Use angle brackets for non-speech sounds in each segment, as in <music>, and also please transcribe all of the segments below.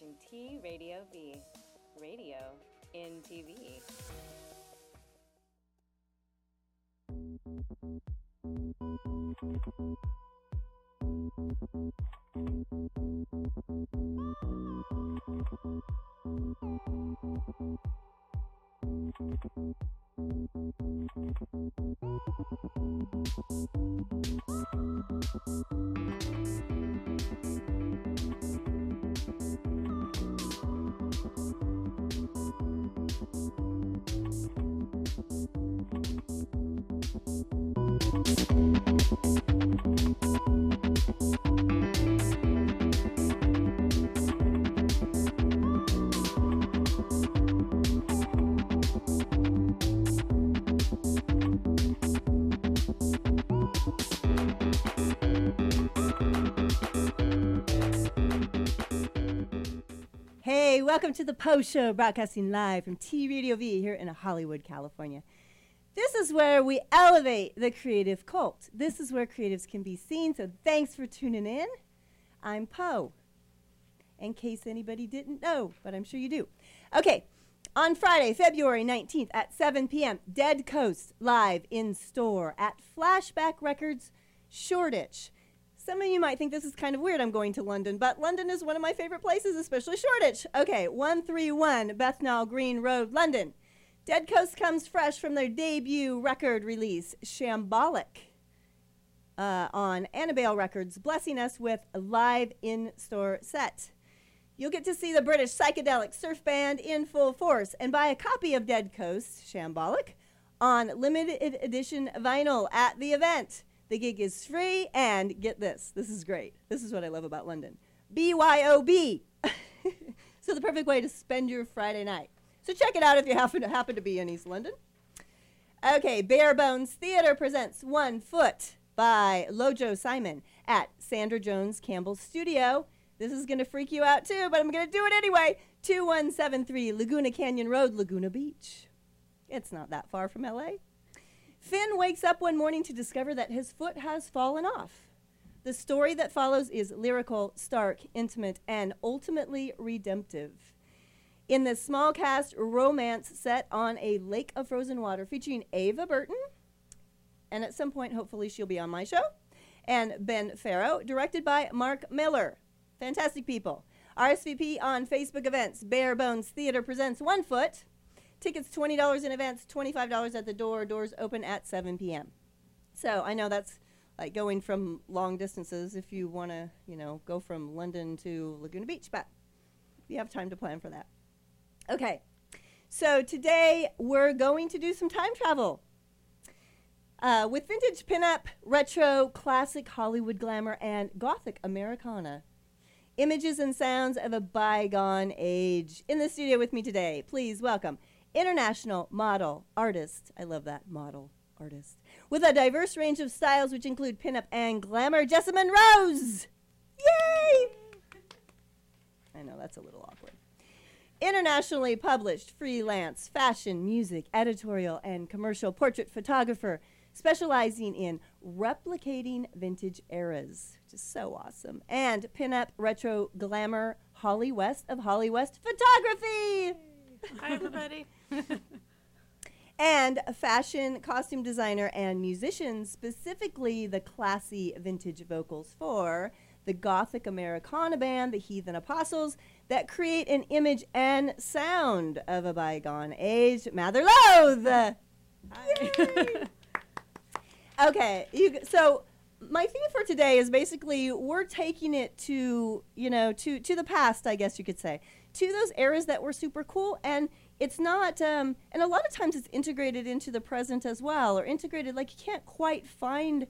watching T Radio V, radio in TV. Hey, welcome to the PO SHO, broadcasting live from T Radio V here in Hollywood, California. This is where we elevate the creative cult. This is where creatives can be seen, so thanks for tuning in. I'm Poe, in case anybody didn't know, but I'm sure you do. Okay, on Friday, February 19th at 7 p.m., Dead Coast live in store at Flashback Records, Shoreditch. Some of you might think this is kind of weird. I'm going to London, but London is one of my favorite places, especially Shoreditch. Okay, 131 Bethnal Green Road, London. Dead Coast comes fresh from their debut record release, Shambolic, uh, on Annabelle Records, blessing us with a live in store set. You'll get to see the British psychedelic surf band in full force and buy a copy of Dead Coast, Shambolic, on limited edition vinyl at the event. The gig is free, and get this this is great. This is what I love about London BYOB. <laughs> so, the perfect way to spend your Friday night. So, check it out if you happen to, happen to be in East London. Okay, Bare Bones Theater presents One Foot by Lojo Simon at Sandra Jones Campbell studio. This is going to freak you out too, but I'm going to do it anyway. 2173 Laguna Canyon Road, Laguna Beach. It's not that far from LA. Finn wakes up one morning to discover that his foot has fallen off. The story that follows is lyrical, stark, intimate, and ultimately redemptive. In this small cast romance set on a lake of frozen water featuring Ava Burton, and at some point, hopefully, she'll be on my show, and Ben Farrow, directed by Mark Miller. Fantastic people. RSVP on Facebook events. Bare Bones Theater presents One Foot. Tickets $20 in advance, $25 at the door. Doors open at 7 p.m. So I know that's like going from long distances if you want to, you know, go from London to Laguna Beach, but you have time to plan for that. Okay, so today we're going to do some time travel. Uh, with vintage pinup, retro, classic Hollywood glamour, and gothic Americana. Images and sounds of a bygone age. In the studio with me today, please welcome international model artist. I love that model artist. With a diverse range of styles, which include pinup and glamour, Jessamyn Rose. Yay! I know that's a little awkward. Internationally published freelance fashion, music, editorial, and commercial portrait photographer, specializing in replicating vintage eras, which is so awesome. And pinup retro glamour, Holly West of Holly West Photography. <laughs> Hi, everybody. <laughs> and fashion costume designer and musician, specifically the classy vintage vocals for the Gothic Americana band, the Heathen Apostles, that create an image and sound of a bygone age. Mather Louth! <laughs> okay, you, so my theme for today is basically we're taking it to you know to to the past, I guess you could say, to those eras that were super cool, and it's not um, and a lot of times it's integrated into the present as well, or integrated like you can't quite find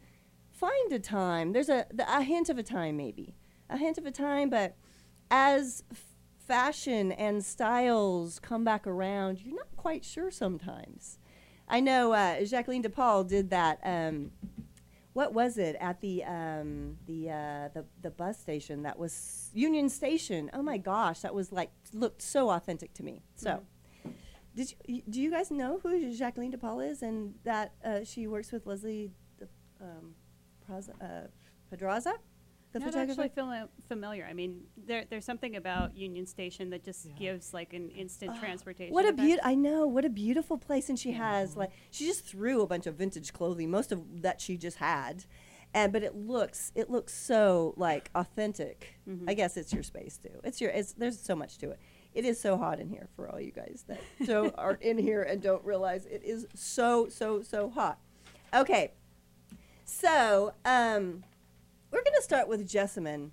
find a time. There's a the, a hint of a time maybe, a hint of a time, but as f- fashion and styles come back around, you're not quite sure sometimes. I know uh, Jacqueline DePaul did that. Um, what was it at the um, the, uh, the the bus station? That was Union Station. Oh my gosh, that was like looked so authentic to me. So, did you, do you guys know who Jacqueline DePaul is and that uh, she works with Leslie De, um, Praza, uh, Pedraza? The Not photographer. actually fami- familiar. I mean, there, there's something about Union Station that just gives like an instant transportation. What a effect. beaut! I know what a beautiful place, and she has like she just threw a bunch of vintage clothing, most of that she just had, and but it looks it looks so like authentic. I guess it's your space too. It's your it's there's so much to it. It is so hot in here for all you guys that <laughs> don't aren't in here and don't realize it is so so so hot. Okay, so um, we're gonna start with Jessamyn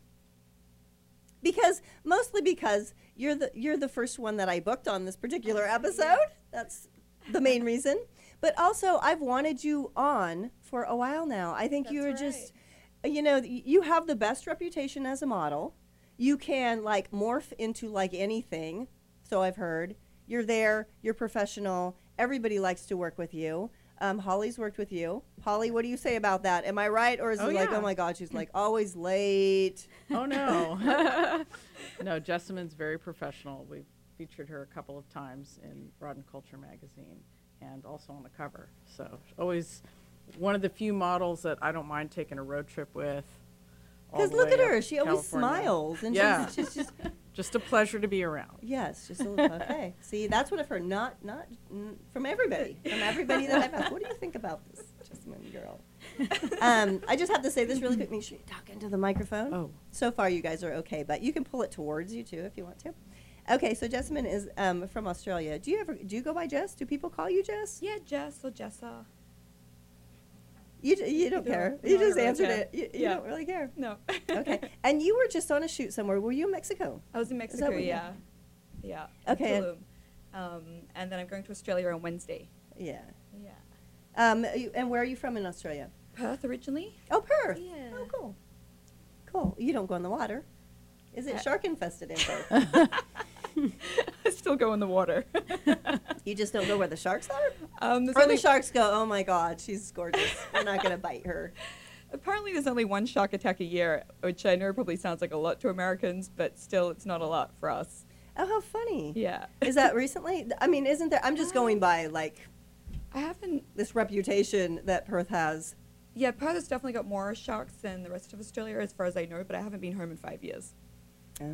because mostly because you're the you're the first one that I booked on this particular episode. That's the main <laughs> reason. But also, I've wanted you on for a while now. I think you are That's just, you know, you have the best reputation as a model. You can like morph into like anything. So I've heard. You're there. You're professional. Everybody likes to work with you. Um, Holly's worked with you. Holly, what do you say about that? Am I right, or is Oh, it like, yeah. oh my God, she's like always late? Oh no. <laughs> no, Jessamyn's very professional. We've featured her a couple of times in Broad and Culture magazine and also on the cover. So always one of the few models that I don't mind taking a road trip with. Because look at her. She always smiles. And Yeah. she's, she's just, Just a pleasure to be around. yes, just a little, okay. <laughs> See, that's what I've heard. Not, not mm, from everybody. From everybody that I've asked. What do you think about this, Jessamyn girl? Um, I just have to say this really quick. Make sure you talk into the microphone. Oh. So far, you guys are okay, but you can pull it towards you too if you want to. Okay, so Jessamyn is um, from Australia. Do you ever do you go by Jess? Do people call you Jess? Yeah, Jess or Jessa. You, you don't care. or. You No, just really answered care. it. You, you Yeah. don't really care. No. <laughs> Okay. and you were just on a shoot somewhere. Were you in Mexico? I was in Mexico, yeah. Yeah. Okay. Um, and then I'm going to Australia on Wednesday. Yeah. Yeah. Um, you- and where are you from in Australia? Perth originally? Oh, Perth. Yeah. Oh, cool. Cool. You don't go in the water. Is it Uh, shark infested in Perth? <laughs> <laughs> <laughs> I still go in the water. you just don't go where the sharks are? um, Or only, the sharks go, oh my God, she's gorgeous. We're not going to bite her. apparently, there's only one shark attack a year, which I know probably sounds like a lot to Americans, but still, it's not a lot for us. Oh, how funny. Yeah. Is that recently? I mean, isn't there? I'm just going by like I haven't. this reputation that Perth has. Yeah, Perth has definitely got more sharks than the rest of Australia, as far as I know, but I haven't been home in five years. Oh.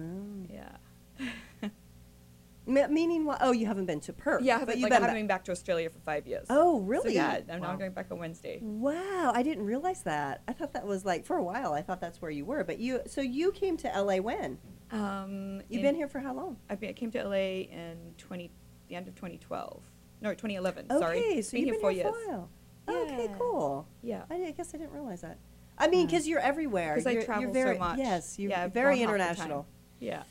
Yeah. <laughs> Me- meaning what? Oh, you haven't been to Perth. Yeah, but you've like, been haven't back. to Australia for five years. Oh, So, really? yeah, I'm now Wow. going back on Wednesday. Wow, I didn't realize that. I thought that was like for a while. I thought that's where you were, but you. So you came to LA when? Um, You've in- been here for how long? I've been. I came to LA in 20, the end of 2012. No, 2011. Okay, sorry. so been you've here been four here years. for a while. Okay, cool. Yeah. I, I guess I didn't realize that. I mean, because you're everywhere. 'Cause I travel you're so very, much. Yes, you're Yeah, very gone half the time. international. Yeah.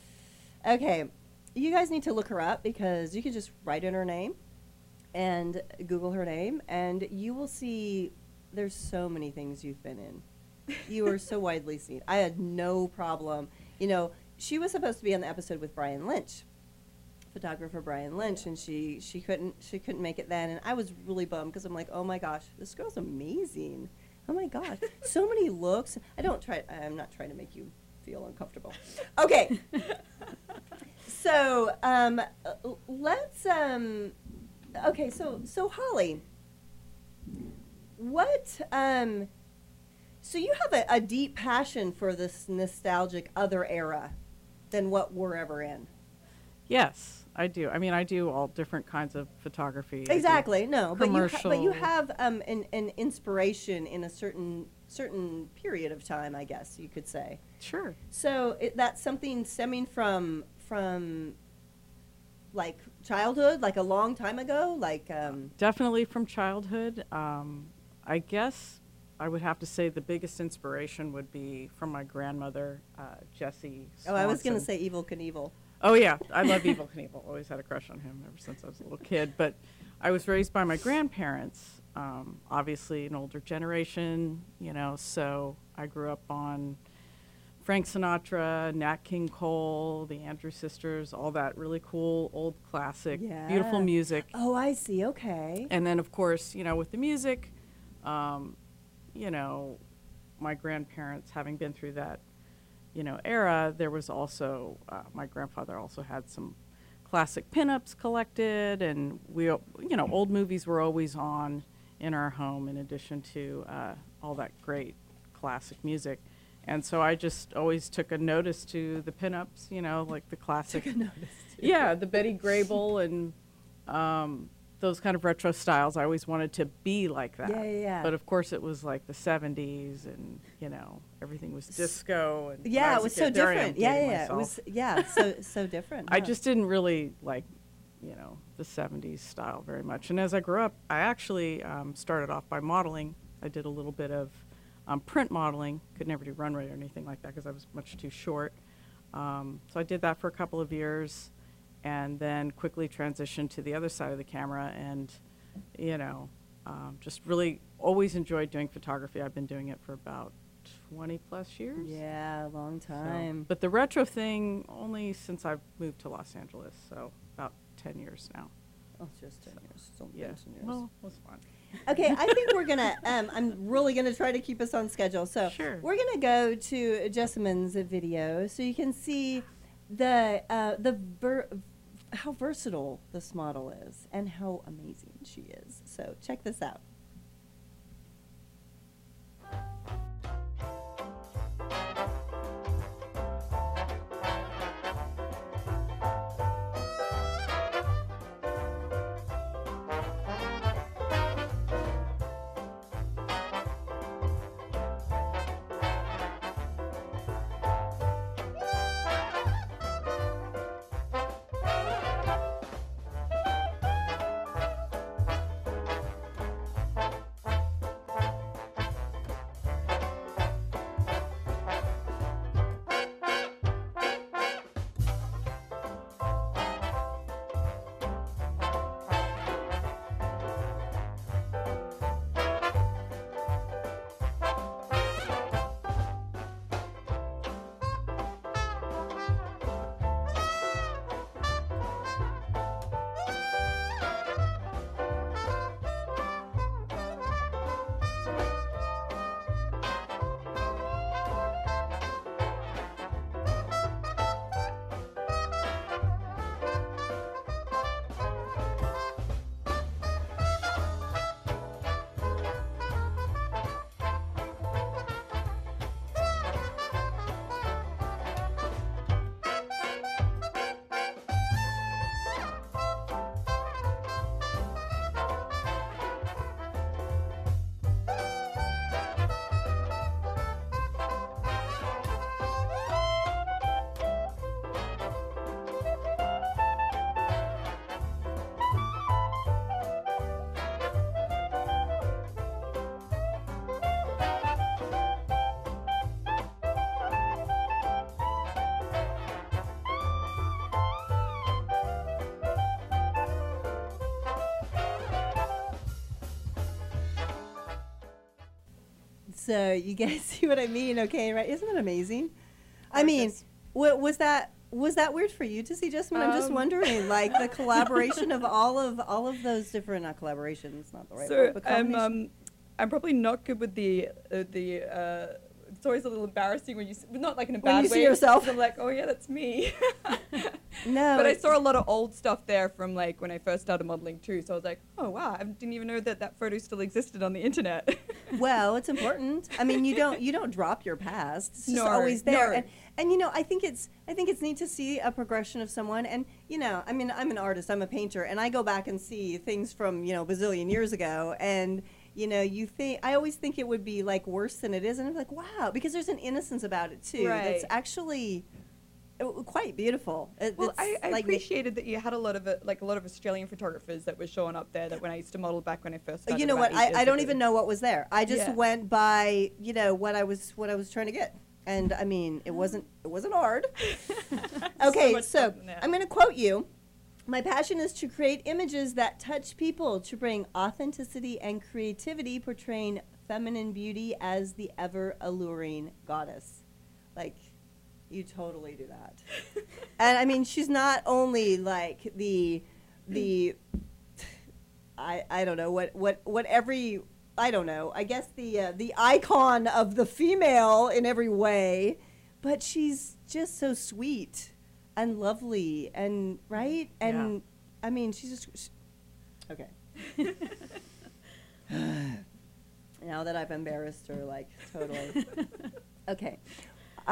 Okay, you guys need to look her up because you can just write in her name and Google her name, and you will see there's so many things you've been in. You are so widely seen. I had no problem. You know, she was supposed to be on the episode with Brian Lynch, photographer Brian Lynch, and she she couldn't she couldn't make it then, and I was really bummed because I'm like, oh my gosh, this girl's amazing. Oh my gosh, so many looks. I don't try. I'm not trying to make you feel uncomfortable. Okay. <laughs> So um, let's um, okay. So so Holly, what um, so you have a, a deep passion for this nostalgic other era than what we're ever in. Yes, I do. I mean, I do all different kinds of photography. Exactly. No, but you ha- but you have um, an, an inspiration in a certain certain period of time, I guess you could say. Sure. So it, that's something stemming from from like childhood, like a long time ago, like um, Definitely from childhood. Um, I guess I would have to say the biggest inspiration would be from my grandmother, uh, Jessie. oh, I was going to say Evel Knievel. Oh yeah, I love Evel Knievel. Always had a crush on him ever since I was a little kid. But I was raised by my grandparents. Um, obviously, an older generation, you know. So I grew up on Frank Sinatra, Nat King Cole, the Andrews Sisters, all that really cool old classic, beautiful music. Oh, I see. Okay. And then, of course, you know, with the music, um, you know, my grandparents having been through that, you know, era, there was also uh, my grandfather also had some classic pinups collected, and we, you know, old movies were always on in our home in addition to uh, all that great classic music. And so I just always took a notice to the pinups, you know, like the classic. Took a notice. yeah, the Betty Grable and um, those kind of retro styles. I always wanted to be like that. Yeah, yeah, yeah. But of course, it was like the 70s, and you know, everything was disco. And Yeah, it was so there I am different. Yeah, yeah, yeah. It was yeah, so so different. <laughs> I just didn't really like, you know, the 70s style very much. And as I grew up, I actually um, started off by modeling. I did a little bit of um, print modeling. Could never do runway or anything like that because I was much too short. Um, so I did that for a couple of years and then quickly transitioned to the other side of the camera and, you know, um, just really always enjoyed doing photography. I've been doing it for about 20 plus years. yeah, long So- time. But the retro thing only since I've moved to Los Angeles, so about 10 years now. oh, just ten years. It's only been Yeah. 10 years. Well, it was fun. Okay, I think we're gonna. <laughs> Um, I'm really gonna try to keep us on schedule. So Sure. we're gonna go to Jessamyn's video so you can see the uh, the ver- how versatile this model is and how amazing she is. So check this out. So you guys <laughs> see what I mean? Okay, right? Isn't that amazing? I mean, Gorgeous. wa- was that was that weird for you to see, Jessamyn? I'm just Um, wondering, <laughs> like the collaboration of all of all of those different not collaborations, not the right so word, but I'm um, I'm probably not good with the uh, the. Uh, it's always a little embarrassing when you s- not like in a bad When you see way. yourself. I'm like, oh yeah, that's me. <laughs> no, but I saw a lot of old stuff there from like when I first started modeling too. So I was like, oh wow, I didn't even know that that photo still existed on the internet. Well, it's important. I mean, you don't you don't drop your past. It's just always there. And and you know, I think it's I think it's neat to see a progression of someone. And you know, I mean, I'm an artist. I'm a painter, and I go back and see things from you know bazillion years ago, and you know, you think I always think it would be like worse than it is, and I'm like, wow, because there's an innocence about it too. That's actually Oh, quite beautiful. It- Well, I, I like appreciated that you had a lot of it, like a lot of Australian photographers that were showing up there. That when I used to model back when I first started. you know what? I, I don't ago. even know what was there. I just Yeah. went by, you know, what I was what I was trying to get. And I mean, it oh. wasn't it wasn't hard. <laughs> <laughs> okay, so there. I'm going to quote you. My passion is to create images that touch people, to bring authenticity and creativity, portraying feminine beauty as the ever alluring goddess. Like, you totally do that. <laughs> and I mean, she's not only like the the I I don't know what what what every I don't know. I guess the uh, the icon of the female in every way, but she's just so sweet and lovely and right and I mean she's just sh okay. <laughs> <sighs> now that I've embarrassed her like totally. <laughs> Okay.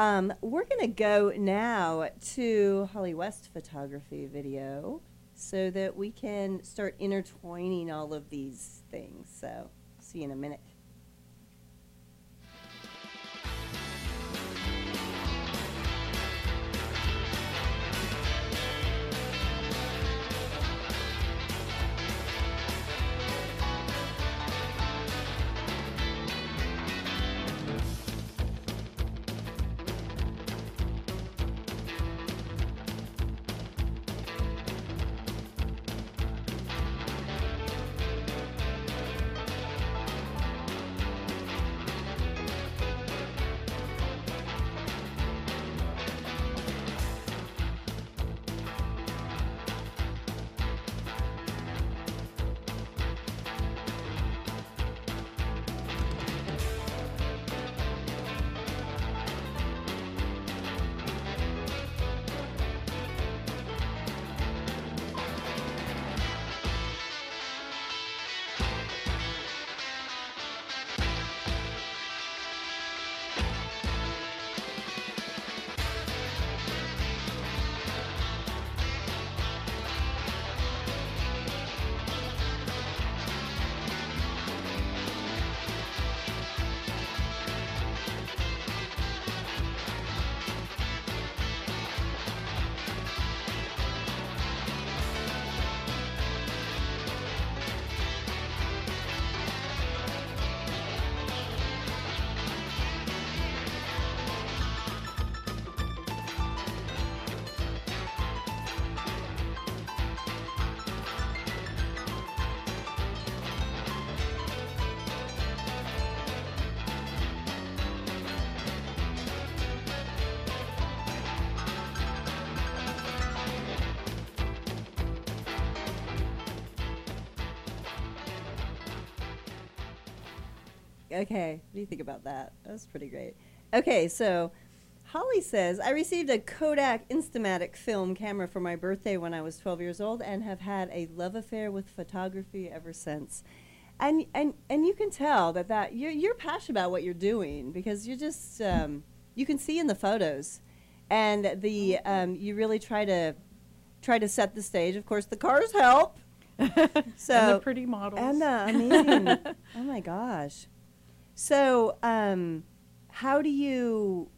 Um, we're going to go now to Holly West photography video so that we can start intertwining all of these things. So, see you in a minute. Okay, what do you think about that? That was pretty great. Okay, so Holly says, I received a Kodak Instamatic film camera for my birthday when I was 12 years old and have had a love affair with photography ever since. And, and, and you can tell that, that you're, you're passionate about what you're doing because you just, um, you can see in the photos. And the, um, you really try to, try to set the stage. Of course, the cars help. So, <laughs> and the pretty models. and the <laughs> amazing. oh my gosh. So, um, how do you?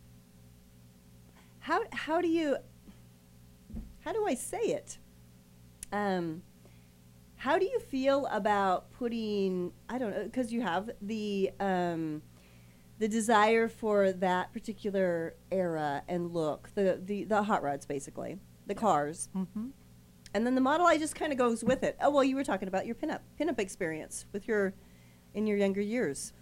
How how do you? How do I say it? Um, how do you feel about putting? I don't know because you have the um, the desire for that particular era and look, the the the hot rods basically, the cars. hmm And then the Model I just kind of goes with it. Oh well, you were talking about your pinup pinup experience with your in your younger years.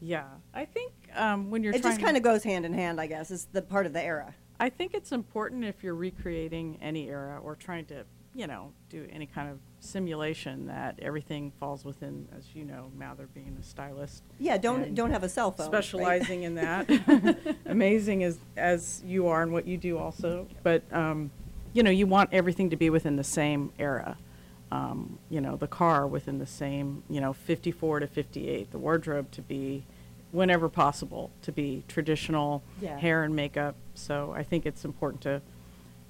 Yeah, I think um, when you're it just kind of goes hand in hand, I guess, is the part of the era. I think it's important if you're recreating any era or trying to, you know, do any kind of simulation that everything falls within, as you know, Mather being a stylist, Yeah, don't don't have a cell phone. right? specializing in that. <laughs> <laughs> Amazing as as you are and what you do also, but um, you know, you want everything to be within the same era. Um, you know, the car within the same, you know, 54 to 58, the wardrobe to be whenever possible to be traditional Yeah. hair and makeup. So I think it's important to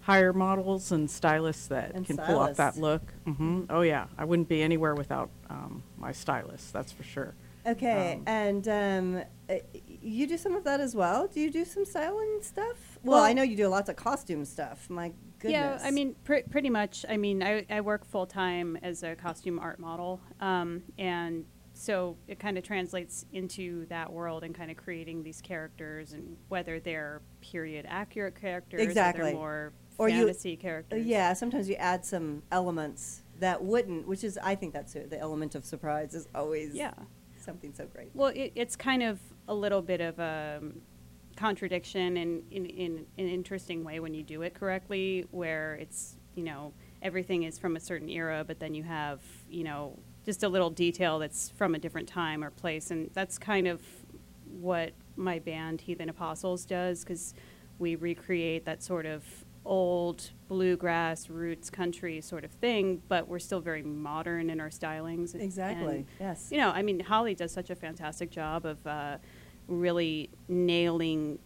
hire models and stylists that And can pull off that stylists. look. hmm Oh yeah, I wouldn't be anywhere without um, my stylist. That's for sure. Okay, Um, and um, uh, you do some of that as well. Do you do some styling stuff? Well, I know you do lots of costume stuff. My goodness. Yeah, I mean, pr- pretty much. I mean, I, I work full time as a costume art model, um, and so it kind of translates into that world and kind of creating these characters and whether they're period accurate characters or Exactly. they're more Or you- fantasy Uh, characters. yeah, sometimes you add some elements that wouldn't, which is I think that's it. The element of surprise is always Yeah. something so great. Well, it, it's kind of a little bit of a um, contradiction in, in, in an interesting way when you do it correctly, where it's, you know, everything is from a certain era, but then you have, you know, just a little detail that's from a different time or place. And that's kind of what my band, Heathen Apostles, does, because we recreate that sort of old bluegrass roots country sort of thing, but we're still very modern in our stylings. Exactly. And yes. you know, I mean, Holly does such a fantastic job of uh, really nailing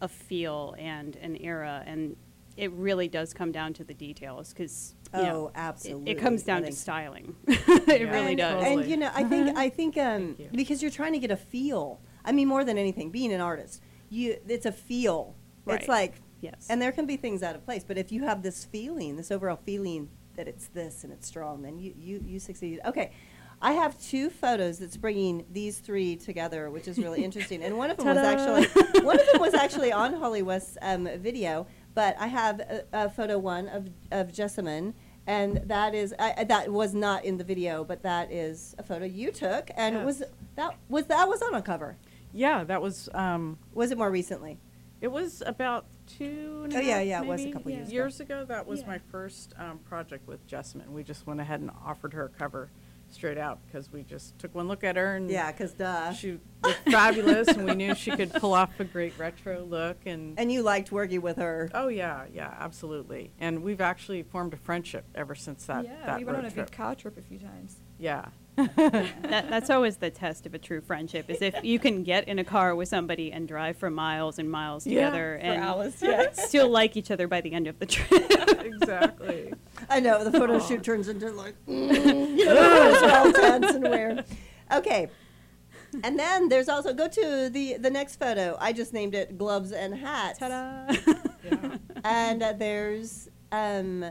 a feel and an era, and it really does come down to the details because Oh, it, absolutely. it comes down to styling. <laughs> it Yeah. really and, does. And you know, I think I think um, you. because you're trying to get a feel. I mean, more than anything, being an artist, you it's a feel. right. It's like, yes. and there can be things out of place, but if you have this feeling, this overall feeling that it's this and it's strong, then you you you succeed. Okay. I have two photos that's bringing these three together, which is really <laughs> interesting. And one of them was actually one of them was <laughs> actually on Holly West's um, video. But I have a, a photo one of of Jessamyn, and that is I, that was not in the video, but that is a photo you took, and it was that was that was on a cover. Yeah, that was. Um, Was it more recently? it was about two. And Oh, yeah, yeah, it was a couple years ago. Years ago, that was Yeah. my first um, project with Jessamyn. We just went ahead and offered her a cover straight out because we just took one look at her and Yeah, because duh. she looked fabulous, and we knew she could pull off a great retro look. And, And you liked working with her. oh yeah, yeah, absolutely. And we've actually formed a friendship ever since that. yeah, that we went road on a trip. big car trip a few times. Yeah. That, that's always the test of a true friendship is if you can get in a car with somebody and drive for miles and miles Yeah, together For and hours, <laughs> yeah. still like each other by the end of the trip. exactly. I know the photo Aw. shoot turns into like, mm, you know, the all tense and weird. Okay, and then there's also go to the the next photo. I just named it gloves and hats. Ta-da! Yeah. And uh, there's um,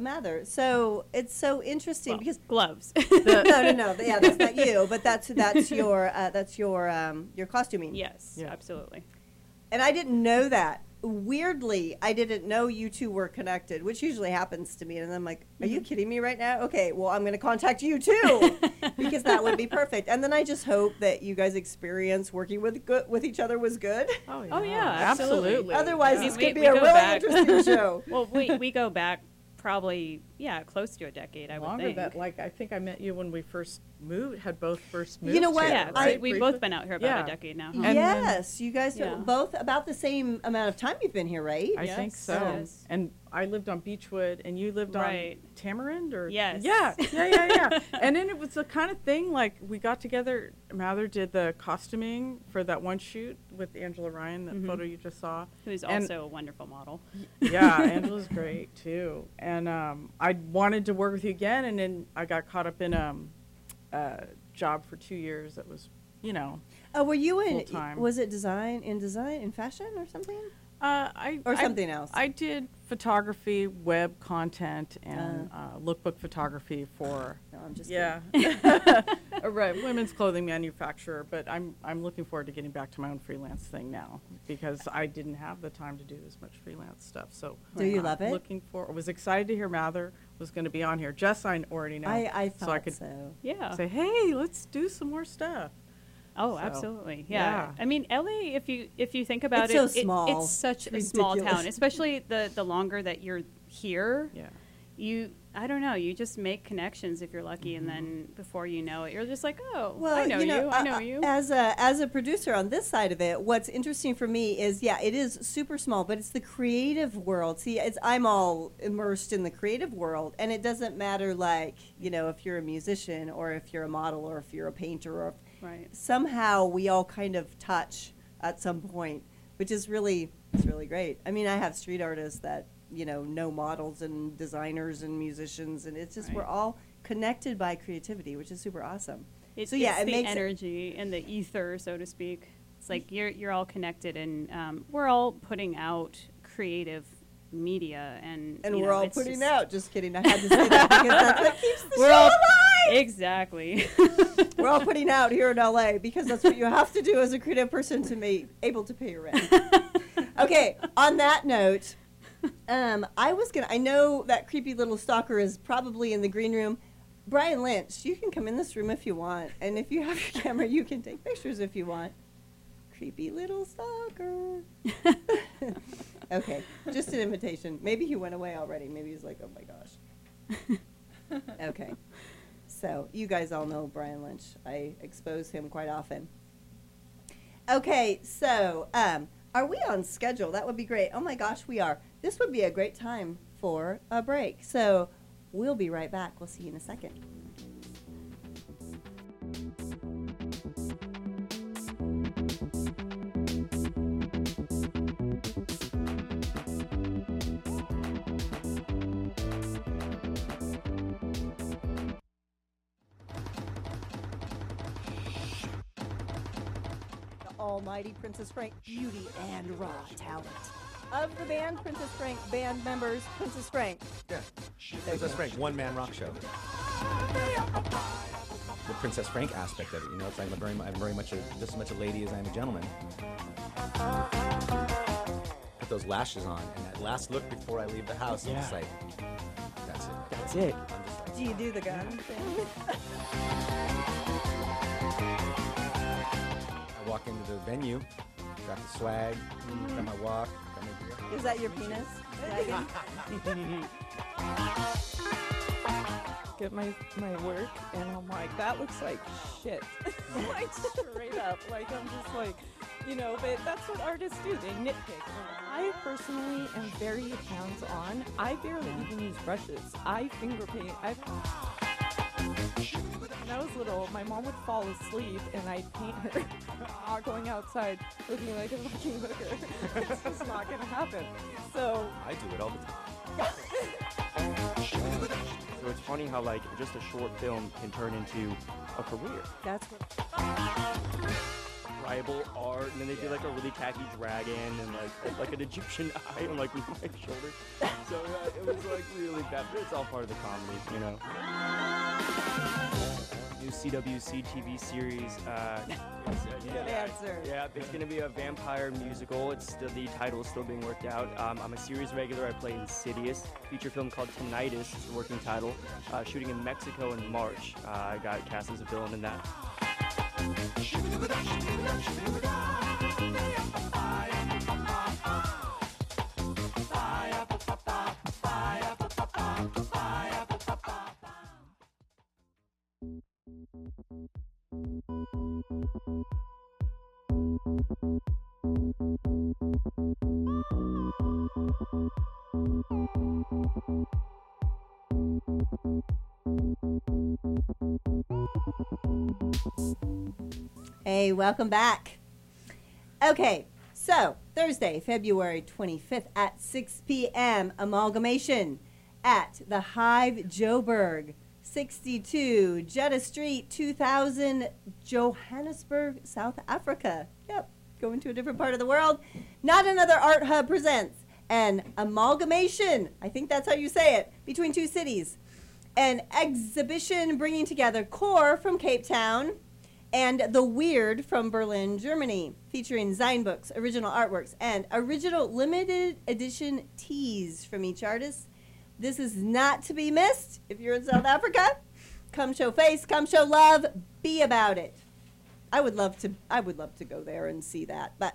Mather. So it's so interesting Well, because gloves. <laughs> no, no, no, yeah, that's not you, but that's that's your uh, that's your um, your costuming. yes, Yeah. absolutely. And I didn't know that. Weirdly, I didn't know you two were connected, which usually happens to me. And I'm like, are Mm-hmm. you kidding me right now? Okay, well, I'm going to contact you too <laughs> because that would be perfect. And then I just hope that you guys' experience working with good, with each other was good. Oh yeah. Oh, yeah, absolutely. Otherwise, Yeah. this We- could be we a go really back. interesting show. <laughs> Well, we, we go back probably, yeah, close to a decade, I would longer think. that like I think I met you when we first moved had both first moved You know what? here, yeah, I- we- we've both been out here about Yeah. a decade now. huh? And then- yes, you guys Yeah. are both about the same amount of time you've been here, right? I think so. yes. And I lived on Beachwood, and you lived Right. on Tamarind, or Yes. yeah, yeah, yeah, yeah. <laughs> and then it was the kind of thing like we got together. Mather did the costuming for that one shoot with Angela Ryan, that Mhm. photo you just saw. Who's And- also a wonderful model. yeah, <laughs> Angela's great too. And um, I wanted to work with you again, and then I got caught up in um, a job for two years that was, you know, Oh, were you in? Full-time. Was it design in design in fashion or something, uh, I or I- something else? I did photography, web content, and uh, lookbook photography for no, I'm just yeah, <laughs> <laughs> a re- women's clothing manufacturer. But I'm I'm looking forward to getting back to my own freelance thing now because I didn't have the time to do as much freelance stuff. So Do you uh, love it? Looking for was excited to hear Mather was going to be on here. Jess, I already know. I I so thought I could so. Yeah. say, hey, let's do some more stuff. Oh, So, absolutely. Yeah. yeah. I mean, LA. If you if you think about It's it, so it- small. it's such It's a small town. Especially the the longer that you're here, Yeah. you I don't know. You just make connections if you're lucky, and then before you know it, you're just like, oh, Well, I know you. know, I uh, know uh, you. As a as a producer on this side of it, what's interesting for me is yeah, it is super small, but it's the creative world. See, it's I'm all immersed in the creative world, and it doesn't matter like you know if you're a musician or if you're a model or if you're a painter or if right. somehow we all kind of touch at some point, which is really it's really great. I mean, I have street artists that you know know models and designers and musicians, and it's just we're all connected by creativity, which is super awesome. It's, so yeah, it the makes it- energy and the ether, so to speak. It's like you're you're all connected, and um, we're all putting out creative media, and And we're know, all putting just- out. Just kidding. I had to say that because that's what <laughs> keeps the We're show all alive. exactly. <laughs> We're all putting out here in LA because that's what you have to do as a creative person to be able to pay your rent. <laughs> okay. On that note, <laughs> um, I was gonna. I know that creepy little stalker is probably in the green room. Brian Lynch, you can come in this room if you want, and if you have your <laughs> camera, you can take pictures if you want. Creepy little stalker. <laughs> okay, just an invitation. Maybe he went away already. Maybe he's like, oh my gosh. okay. So you guys all know Brian Lynch. I expose him quite often. Okay, so um, are we on schedule? That would be great. Oh my gosh, we are. This would be a great time for a break. So we'll be right back. We'll see you in a second. Almighty Princess Frank beauty and raw talent. Of the band Princess Frank band members, Princess Frank. Yeah. Princess Frank, one man rock show. The Princess Frank aspect of it, you know, it's like I'm very, I'm very much a, just as much a lady as I am a gentleman. Put those lashes on, and that last look before I leave the house, I'm just like, that's it. That's it. I'm just like, Do you do the gun thing? <laughs> walk into the venue, got the swag, mm-hmm. got my walk, got my gear. Is that your penis? <laughs> Get my, my work, and I'm like, that looks like shit. <laughs> like, straight up. Like, I'm just like, you know, but that's what artists do. They nitpick. I personally am very hands on. I barely even use brushes. I finger paint. I. When I was little, my mom would fall asleep and I'd paint her <laughs> uh, going outside looking like a fucking hooker. <laughs> it's just not gonna happen. So I do it all the time. <laughs> So it's funny how like just a short film can turn into a career. That's what. Tribal art, and then they do like a really tacky dragon and like like an Egyptian eye on like my shoulder. So uh, it was like really bad, but it's all part of the comedy, you know. New CWC TV series. Uh, it's, uh, Good yeah, answer. Yeah, it's gonna be a vampire musical. It's still the title is still being worked out. Um, I'm a series regular. I play Insidious, feature film called Tinnitus. It's the working title. Uh, shooting in Mexico in March. Uh, I got cast as a villain in that. Hey, welcome back. Okay, so Thursday, February 25th at 6 p.m. Amalgamation at the Hive Joburg, 62 Jetta Street, 2000, Johannesburg, South Africa. Yep, going to a different part of the world. Not Another Art Hub presents an amalgamation, I think that's how you say it, between two cities. An exhibition bringing together Core from Cape Town and The Weird from Berlin, Germany, featuring Zine books, original artworks, and original limited edition teas from each artist. This is not to be missed if you're in South Africa. Come show face, come show love, be about it. I would love to I would love to go there and see that, but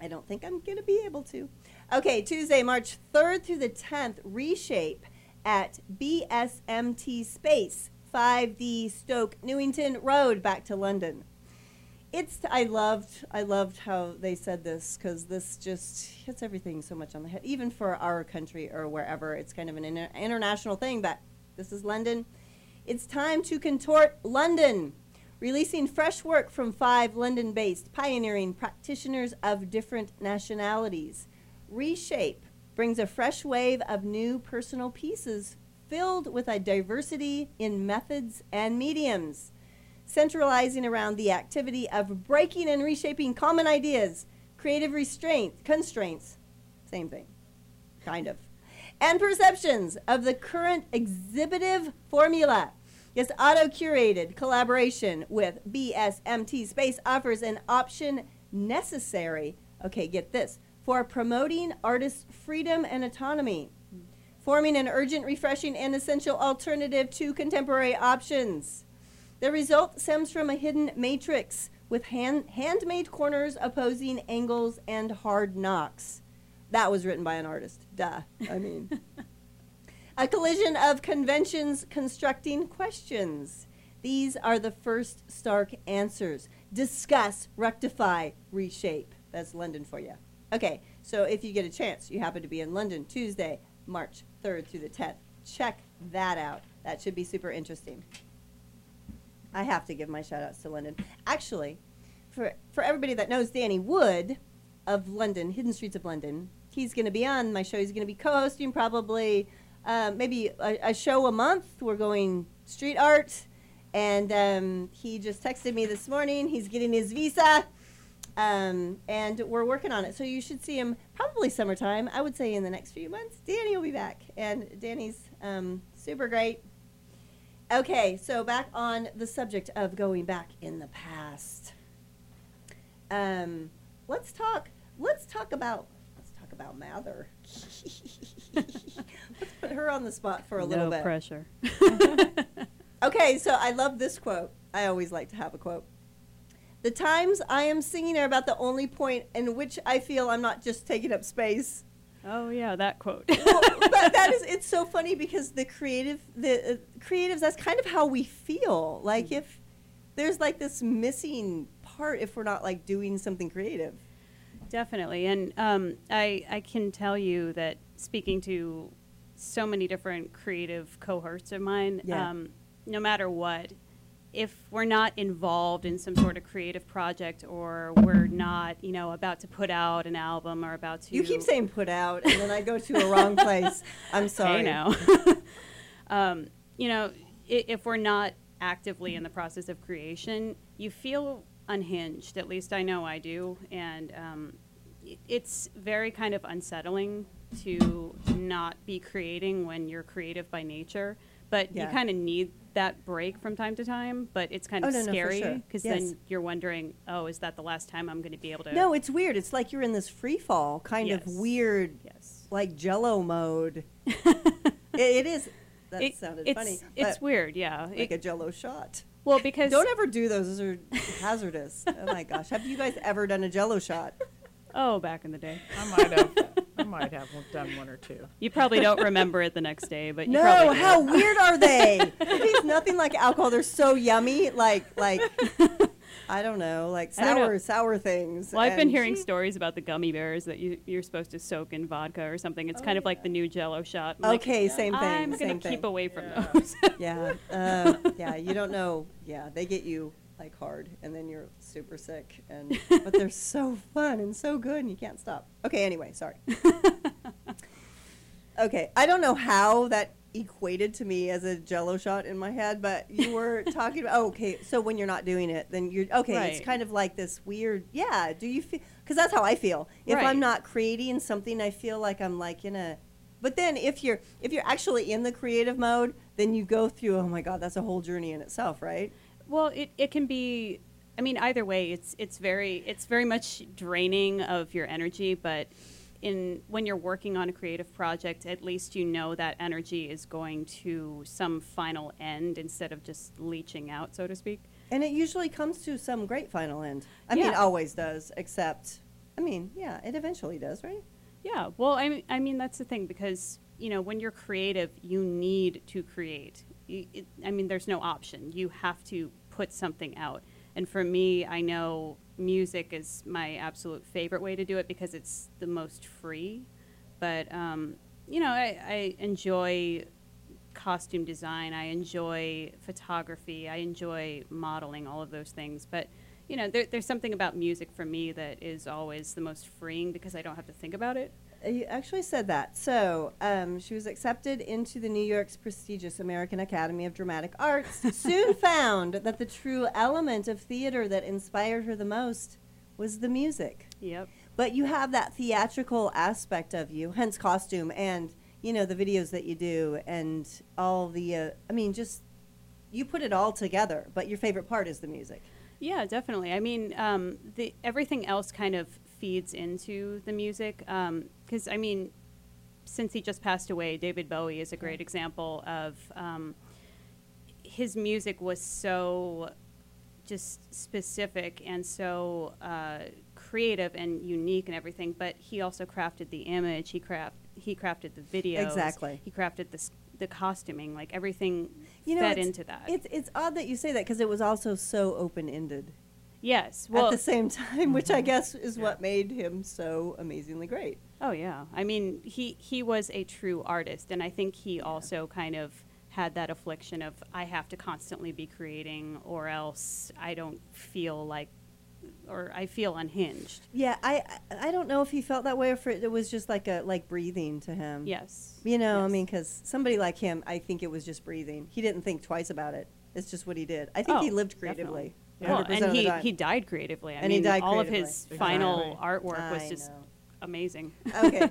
I don't think I'm going to be able to. Okay, Tuesday, March 3rd through the 10th, Reshape at BSMT Space, 5D Stoke Newington Road, back to London. It's I loved I loved how they said this because this just hits everything so much on the head. Even for our country or wherever, it's kind of an inter- international thing. But this is London. It's time to contort London, releasing fresh work from five London-based pioneering practitioners of different nationalities. Reshape brings a fresh wave of new personal pieces filled with a diversity in methods and mediums centralizing around the activity of breaking and reshaping common ideas, creative restraint, constraints, same thing, kind of, and perceptions of the current exhibitive formula. This auto curated collaboration with BSMT Space offers an option necessary, okay, get this, for promoting artists' freedom and autonomy, forming an urgent, refreshing, and essential alternative to contemporary options. The result stems from a hidden matrix with hand, handmade corners opposing angles and hard knocks. That was written by an artist. Duh. I mean, <laughs> a collision of conventions constructing questions. These are the first stark answers. Discuss, rectify, reshape. That's London for you. Okay, so if you get a chance, you happen to be in London Tuesday, March 3rd through the 10th, check that out. That should be super interesting. I have to give my shout outs to London. Actually, for for everybody that knows Danny Wood of London, Hidden Streets of London, he's going to be on my show. He's going to be co-hosting probably uh, maybe a, a show a month. We're going street art, and um, he just texted me this morning. He's getting his visa. Um, and we're working on it. So you should see him probably summertime. I would say in the next few months. Danny will be back. And Danny's um, super great. Okay, so back on the subject of going back in the past. Um, let's talk. Let's talk about. Let's talk about Mather. <laughs> let's put her on the spot for a little bit. no pressure. <laughs> <laughs> Okay, so I love this quote. I always like to have a quote. The times I am singing are about the only point in which I feel I'm not just taking up space. Oh yeah, that quote. <laughs> Well, but that is <laughs> it's so funny because the creative the uh, creatives that's kind of how we feel. Like if there's like this missing part if we're not like doing something creative. Definitely, and um, I I can tell you that speaking to so many different creative cohorts of mine, Yeah. um, no matter what, if we're not involved in some sort of creative project or we're not, you know, about to put out an album or about to You keep saying put out and then I go to a wrong <laughs> place. I'm sorry. Hey now. <laughs> um, you know, i- if we're not actively in the process of creation, you feel unhinged. At least I know I do, and um, it's very kind of unsettling to not be creating when you're creative by nature. But Yeah. you kind of need that break from time to time. But it's kind Oh, of no, no, scary sure. because Yes. then you're wondering, oh, is that the last time I'm going to be able to? No, it's weird. It's like you're in this free fall kind Yes. of weird Yes. like jello mode. <laughs> it, it is. That It- sounded it's, funny. It's weird, yeah. Like It- a jello shot. well, because Don't ever do those. Those are hazardous. Oh my gosh. Have you guys ever done a jello shot? <laughs> oh, back in the day. I might have. I might have done one or two. You probably don't remember it the next day, but you No, probably do. how weird are they? It tastes nothing like alcohol. They're so yummy. Like like I don't know, like I don't know. sour sour things. Well, I've been and- hearing stories about the gummy bears that you, you're supposed to soak in vodka or something. It's kind of like the new Jello shot. I'm like, Okay, same thing. I'm same gonna thing. keep away from Yeah. those. Yeah, <laughs> uh, yeah. You don't know. Yeah, they get you like hard, and then you're super sick. And <laughs> but they're so fun and so good, and you can't stop. Okay. Anyway, sorry. <laughs> okay, I don't know how that equated to me as a Jello shot in my head, but you <laughs> were talking about. Oh, okay, so when you're not doing it, then you're okay. It's kind of like this weird. Yeah. Do you feel? Because that's how I feel. If Right. I'm not creating something, I feel like I'm like in a but then if you're if you're actually in the creative mode, then you go through oh my god, that's a whole journey in itself, right? Well, it, it can be. I mean, either way, it's it's very it's very much draining of your energy. But in when you're working on a creative project, at least you know that energy is going to some final end instead of just leaching out, so to speak. And it usually comes to some great final end. I mean, always does, except I mean, yeah, it eventually does, right? Yeah, well, I mean, I mean that's the thing because you know when you're creative, you need to create. You, it, I mean, there's no option. You have to put something out. And for me, I know music is my absolute favorite way to do it because it's the most free. But um, you know, I, I enjoy costume design. I enjoy photography. I enjoy modeling. All of those things, but you know, there, there's something about music for me that is always the most freeing because I don't have to think about it. Uh, You actually said that. So um, she was accepted into the New York's prestigious American Academy of Dramatic Arts. <laughs> soon found that the true element of theater that inspired her the most was the music. Yep. but you have that theatrical aspect of you hence costume and you know the videos that you do and all the uh, i mean just you put it all together but your favorite part is the music Yeah, definitely. I mean, um, the everything else kind of feeds into the music because I mean, since he just passed away, David Bowie is a great example of um, his music was so just specific and so uh, creative and unique and everything. But he also crafted the image. He craft he crafted the video. Exactly. He crafted the the costuming. Like everything you know fed into that. it's it's odd that you say that because it was also so open-ended yes. Well, at the same <laughs> time which i guess is what made him so amazingly great Oh yeah. I mean, he he was a true artist and I think he also kind of had that affliction of I have to constantly be creating or else I don't feel like or I feel unhinged. yeah i i I don't know if he felt that way or if it was just like a like breathing to him Yes. You know, I mean, because somebody like him, I think it was just breathing. He didn't think twice about it. It's just what he did. I think he Oh, lived definitely. creatively. Well, and he, he died creatively. I And he mean, died all of creatively. his final Exactly. artwork was I just know. Amazing. okay.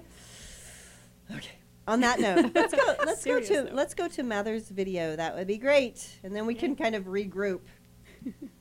<laughs> okay. On that note, let's go. <laughs> Let's go to note. let's go to Mather's video. That would be great, and then we can kind of regroup. <laughs>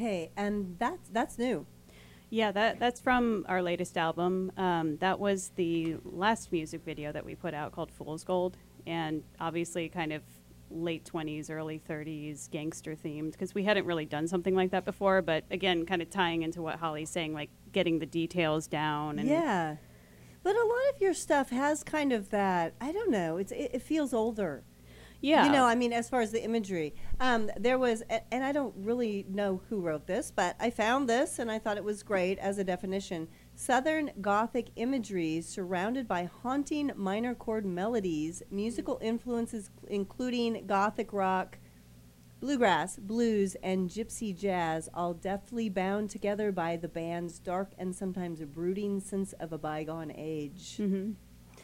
Okay, and that's that's new. Yeah, that that's from our latest album. Um, that was the last music video that we put out called Fool's Gold, and obviously kind of late 20s, early 30s, gangster themed, because we hadn't really done something like that before. But again, kind of tying into what Holly's saying, like getting the details down. And yeah, but a lot of your stuff has kind of that. I don't know. It's it, it feels older. Yeah, You know, I mean, as far as the imagery, um, there was, a- and I don't really know who wrote this, but I found this and I thought it was great as a definition. Southern Gothic imagery surrounded by haunting minor chord melodies, musical influences including Gothic rock, bluegrass, blues, and gypsy jazz, all deftly bound together by the band's dark and sometimes brooding sense of a bygone age. hmm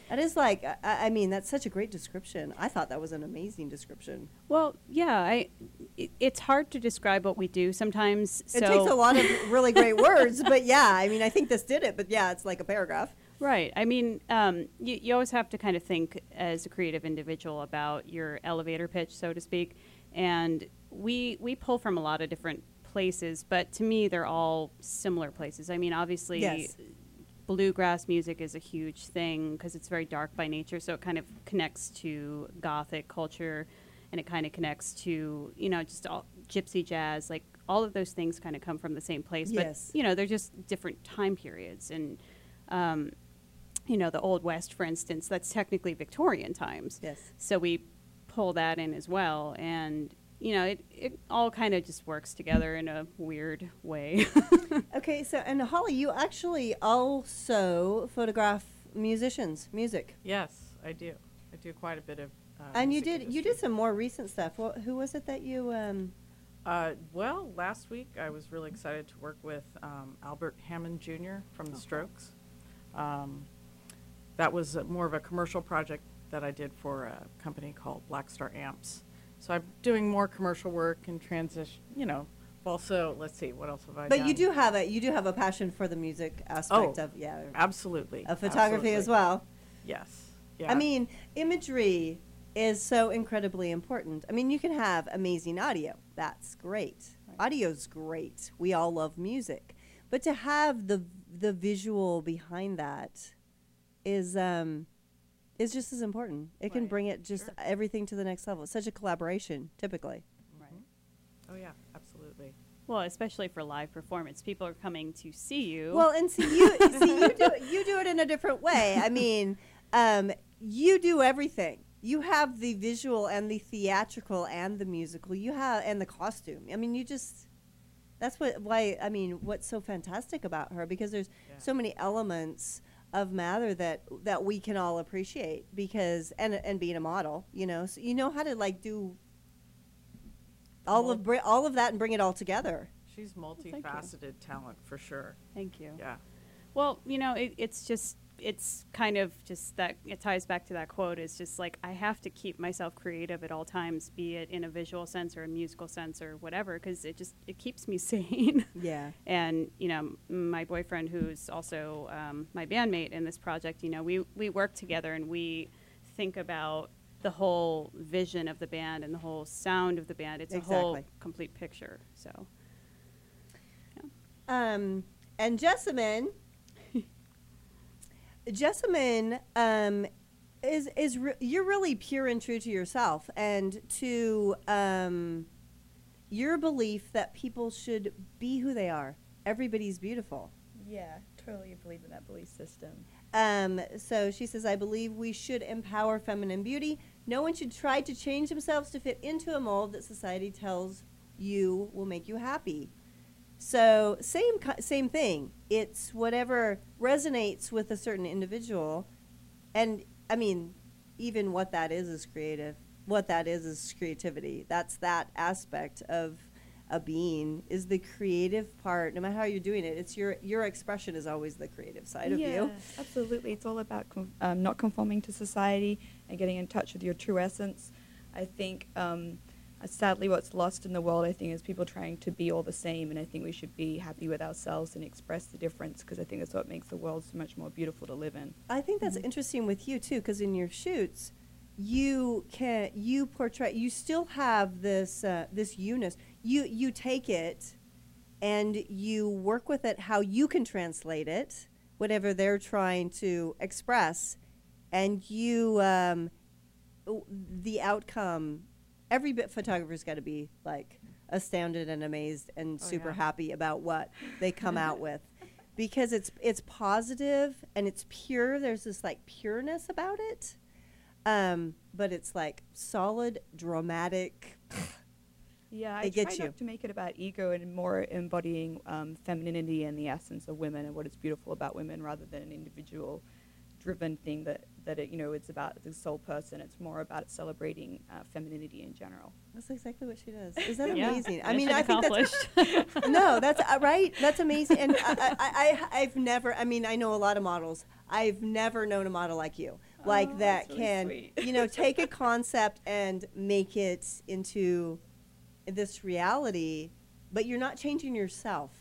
That is like, I, I mean, that's such a great description. I thought that was an amazing description. Well, yeah, I. It, it's hard to describe what we do sometimes. It so takes a lot of really great words, but yeah, I mean, I think this did it. But yeah, it's like a paragraph. Right. I mean, um, you, you always have to kind of think as a creative individual about your elevator pitch, so to speak. And we we pull from a lot of different places, but to me, they're all similar places. I mean, obviously, Yes. Bluegrass music is a huge thing because it's very dark by nature, so it kind of connects to gothic culture, and it kind of connects to you know just all gypsy jazz, like all of those things kind of come from the same place. Yes. But you know, they're just different time periods and. Um, you know, the Old West, for instance, that's technically Victorian times. Yes. So we pull that in as well. And, you know, it, it all kind of just works together in a weird way. <laughs> Okay, so and Holly, you actually also photograph musicians, music, Yes, I do. I do quite a bit of. Uh, and you music did you did some more recent stuff. What, who was it that you? Um, Uh, well, last week I was really excited to work with um, Albert Hammond Jr. from The Strokes. Um, that was a, more of a commercial project that I did for a company called Blackstar Amps. So I'm doing more commercial work and transition. You know, also let's see what else have I but done. you do have a you do have a passion for the music aspect Oh, of yeah absolutely of photography as well. Yes. Yeah. I mean, imagery is so incredibly important. I mean, you can have amazing audio. That's great. Audio's great. We all love music. But to have the the visual behind that is um is just as important. It can Right. bring it just Sure. everything to the next level. It's such a collaboration typically. Right. Oh yeah, absolutely. well, especially for live performance, people are coming to see you. Well, and see you <laughs> see you do you do it in a different way. I mean, um, you do everything. You have the visual and the theatrical and the musical. You have and the costume. I mean, you just that's what why I mean, what's so fantastic about her because there's Yeah. so many elements of Mather that that we can all appreciate because and and being a model, you know, so you know how to like do all of bri- all of that and bring it all together. She's thank you. multifaceted talent for sure. Thank you. Yeah. Well, you know, it, it's just it's kind of just that it ties back to that quote. It's just like I have to keep myself creative at all times, be it in a visual sense or a musical sense or whatever, because it just it keeps me <laughs> sane. Yeah. and you know my boyfriend who's also um, my bandmate in this project you know we we work together and we think about the whole vision of the band and the whole sound of the band it's a whole complete picture so Um, and Jessamyn, Jessamyn, um, is is re- you're really pure and true to yourself and to um, your belief that people should be who they are. Everybody's beautiful. Yeah, totally believe in that belief system. Um, so she says, I believe we should empower feminine beauty. No one should try to change themselves to fit into a mold that society tells you will make you happy. So same same thing. It's whatever resonates with a certain individual, and I mean, even what that is is creative. What that is is creativity. That's that aspect of a being is the creative part. No matter how you're doing it, it's your your expression is always the creative side of you. absolutely. It's all about um, not conforming to society and getting in touch with your true essence. I think, um, sadly, what's lost in the world, I think, is people trying to be all the same. And I think we should be happy with ourselves and express the difference because I think that's what makes the world so much more beautiful to live in. I think that's interesting with you too, because in your shoots, you can you portray you still have this uh, this Eunice. You you take it, and you work with it how you can translate it, whatever they're trying to express, and you um, the outcome. Every bit photographer's got to be like astounded and amazed and Oh, super yeah. happy about what they come out <laughs> with because it's it's positive and it's pure. There's this like pureness about it, um, but it's like solid, dramatic. <laughs> Yeah, I try you. not to make it about ego and more embodying um, femininity and the essence of women and what is beautiful about women rather than an individual driven thing that, that it, you know, it's about the sole person. It's more about celebrating uh, femininity in general. That's exactly what she does. <laughs> Is that Yeah, amazing? I mean, I think that's accomplished. <laughs> no, that's uh, right. That's amazing. And I, I, I, I've never. I mean, I know a lot of models. I've never known a model like you. like Oh, that that's really can sweet. you know take a concept and make it into this reality, but you're not changing yourself.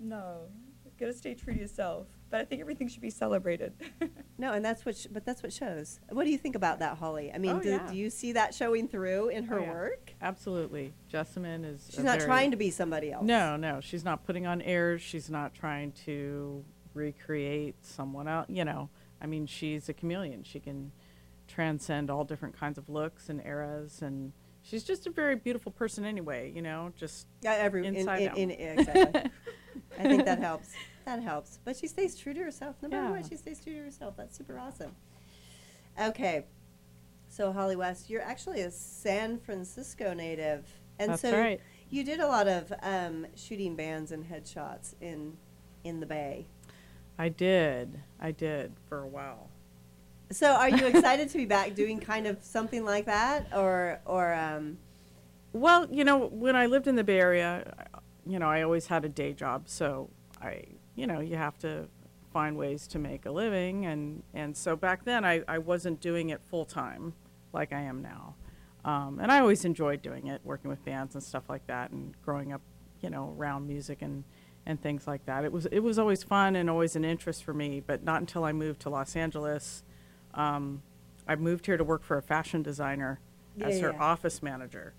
No, you gotta stay true to yourself. But I think everything should be celebrated. <laughs> No, and that's what, sh- but that's what shows. What do you think about that, Holly? I mean, Oh, do, yeah. do you see that showing through in her Oh, yeah. work? Absolutely. Jessamyn is. She's not trying to be somebody else. No, no, she's not putting on airs. She's not trying to recreate someone else. You know, I mean, she's a chameleon. She can transcend all different kinds of looks and eras, and she's just a very beautiful person anyway. You know, just Yeah, every Inside in, out. in, exactly. <laughs> I think that helps. That helps. But she stays true to herself. No matter what, she stays true to herself. That's super awesome. Okay, so Holly West, you're actually a San Francisco native, and That's so right. you did a lot of um, shooting bands and headshots in in the Bay. I did, I did for a while. So, are you <laughs> excited to be back doing kind of something like that, or or um, Well, you know, when I lived in the Bay Area, you know, I always had a day job, so I, you know, you have to find ways to make a living, and and so back then I I wasn't doing it full time like I am now, um, and I always enjoyed doing it, working with bands and stuff like that, and growing up, you know, around music and and things like that. It was it was always fun and always an interest for me, but not until I moved to Los Angeles. Um, I moved here to work for a fashion designer as her yeah. office manager,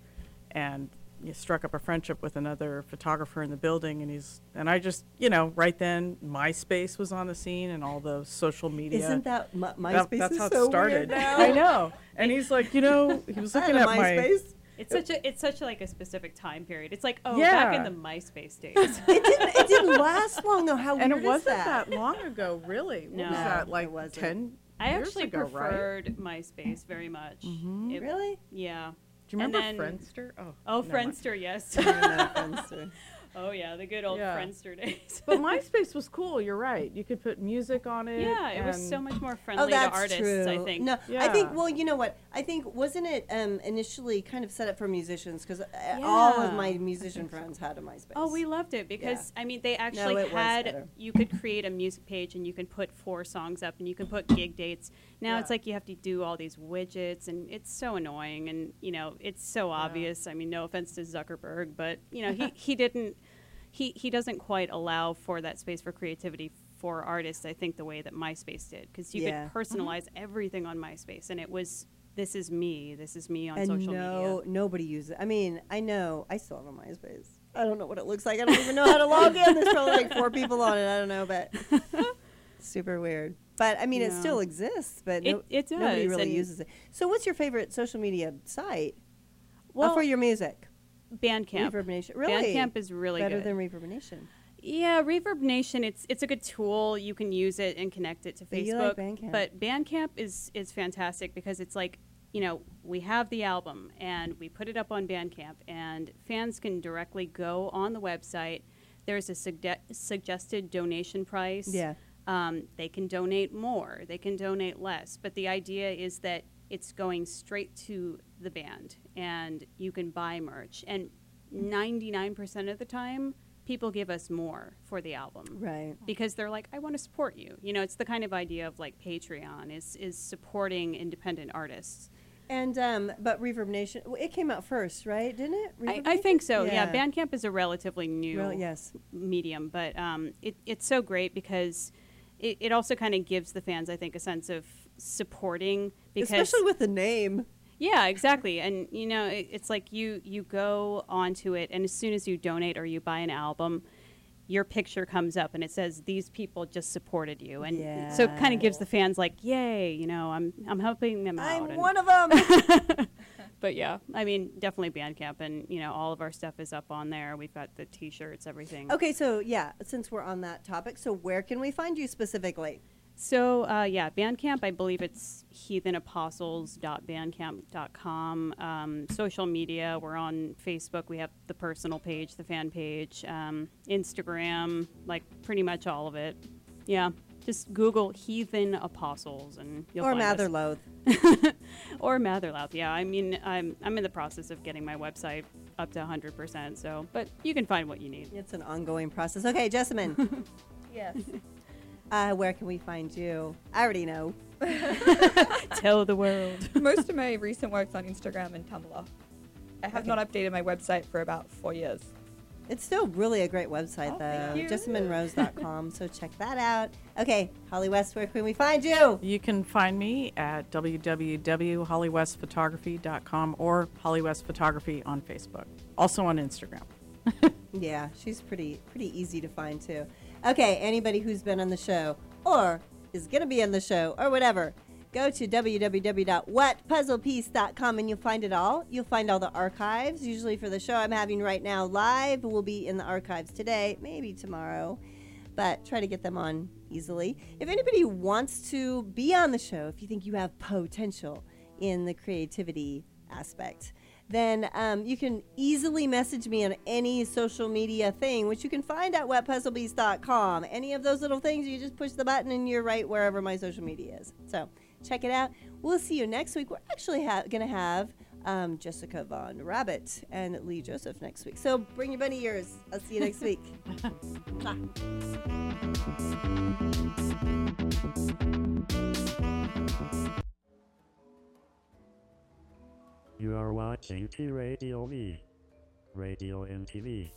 and struck up a friendship with another photographer in the building, and he's and I just you know right then MySpace was on the scene and all the social media. isn't that my, That- MySpace that's is how it started. <laughs> I know, and he's like, you know, he was <laughs> looking a at my. MySpace. It's such a it's such like a specific time period. It's like oh back in the MySpace days. <laughs> it didn't. It didn't last long though. How And weird it wasn't is that? that long ago, really. What was No. that No, like it wasn't. ten? I years actually ago, right? preferred MySpace very much. Mhm. It- Really? Yeah. Do you remember then- Friendster? Oh, Oh, never mind. Friendster, yes. <laughs> I don't Friendster. <laughs> oh yeah, the good old Yeah. Friendster days. But <laughs> MySpace was cool. You're right. You could put music on it. yeah, it was so much more friendly Oh, that's to artists. true. I think. No, I think. Well, you know what? I think wasn't it um, initially kind of set up for musicians because all of my musician friends had a MySpace. Oh, we loved it because I mean they actually it was had you could create a music page and you can put four songs up and you can put gig dates. Now it's like you have to do all these widgets and it's so annoying and you know it's so obvious. I mean, no offense to Zuckerberg, but you know he <laughs> he didn't he he doesn't quite allow for that space for creativity for artists. I think the way that MySpace did because you Yeah. could personalize everything on MySpace and it was this is me. This is me on and social no, media. nobody uses it. I mean, I know. I still have a MySpace. I don't know what it looks like. I don't even know how to log in. There's probably like four people on it. I don't know, but <laughs> super weird. But I mean, it still exists, but It- no, it nobody does, really and- uses it. So, what's your favorite social media site? Uh, well, oh, for your music, Bandcamp. ReverbNation. Really, Bandcamp is really better good. than ReverbNation. Yeah, ReverbNation. It's it's a good tool. You can use it and connect it to But Facebook. you like Bandcamp. But Bandcamp is is fantastic because it's like you know we have the album and we put it up on Bandcamp and fans can directly go on the website. There's a sugge- suggested donation price. Yeah. Um, they can donate more. They can donate less. But the idea is that it's going straight to the band and you can buy merch. And 99% of the time, people give us more for the album Right. because they're like, I want to support you. You know, it's the kind of idea of like Patreon is is supporting independent artists. And um, but ReverbNation, well, it came out first, right? Didn't it? I, I think so. Yeah. Bandcamp is a relatively new yes. medium, but um, it, it's so great because it, it also kind of gives the fans, I think, a sense of supporting because Especially with the name. Yeah, exactly. And you know, it, it's like you you go onto it, and as soon as you donate or you buy an album, your picture comes up and it says these people just supported you, and so it kind of gives the fans like, yay, you know, I'm I'm helping them out. I'm one of them. <laughs> <laughs> but yeah, I mean, definitely Bandcamp, and you know, all of our stuff is up on there. We've got the T-shirts, everything. okay, so yeah, since we're on that topic, so where can we find you specifically? So uh, yeah, Bandcamp. I believe it's heathenapostles.bandcamp.com. Um, social media. We're on Facebook. We have the personal page, the fan page, um, Instagram, like pretty much all of it. Yeah, just Google Heathen Apostles and you'll or find us. Matherlouth. <laughs> or Matherlouth. Yeah, I mean, I'm I'm in the process of getting my website up to 100%. So, but you can find what you need. It's an ongoing process. Okay, Jessamyn. <laughs> Yes. <laughs> Uh, where can we find you? I already know. Tell the world. Most of my recent work's on Instagram and Tumblr. I have Okay. not updated my website for about four years. It's still really a great website, Oh, though. thank you. JessamynRose.com. so check that out. Okay, Holly West, where can we find you? You can find me at www.hollywestphotography.com or Holly West Photography on Facebook. Also on Instagram. <laughs> Yeah, she's pretty pretty easy to find too. Okay, anybody who's been on the show or is going to be on the show or whatever, go to www.wetpuzzlepiece.com and you'll find it all. You'll find all the archives. Usually for the show I'm having right now live will be in the archives today, maybe tomorrow, but try to get them on easily. If anybody wants to be on the show, if you think you have potential in the creativity aspect, then um, you can easily message me on any social media thing, which you can find at wetpuzzlepiece.com. Any of those little things, you just push the button and you're right wherever my social media is. So check it out. We'll see you next week. We're actually ha- going to have um, Jesika von Rabbit and Lee Joseph next week. So bring your bunny ears. I'll see you next week. <laughs> Mwah. You are watching T Radio V. Radio and TV.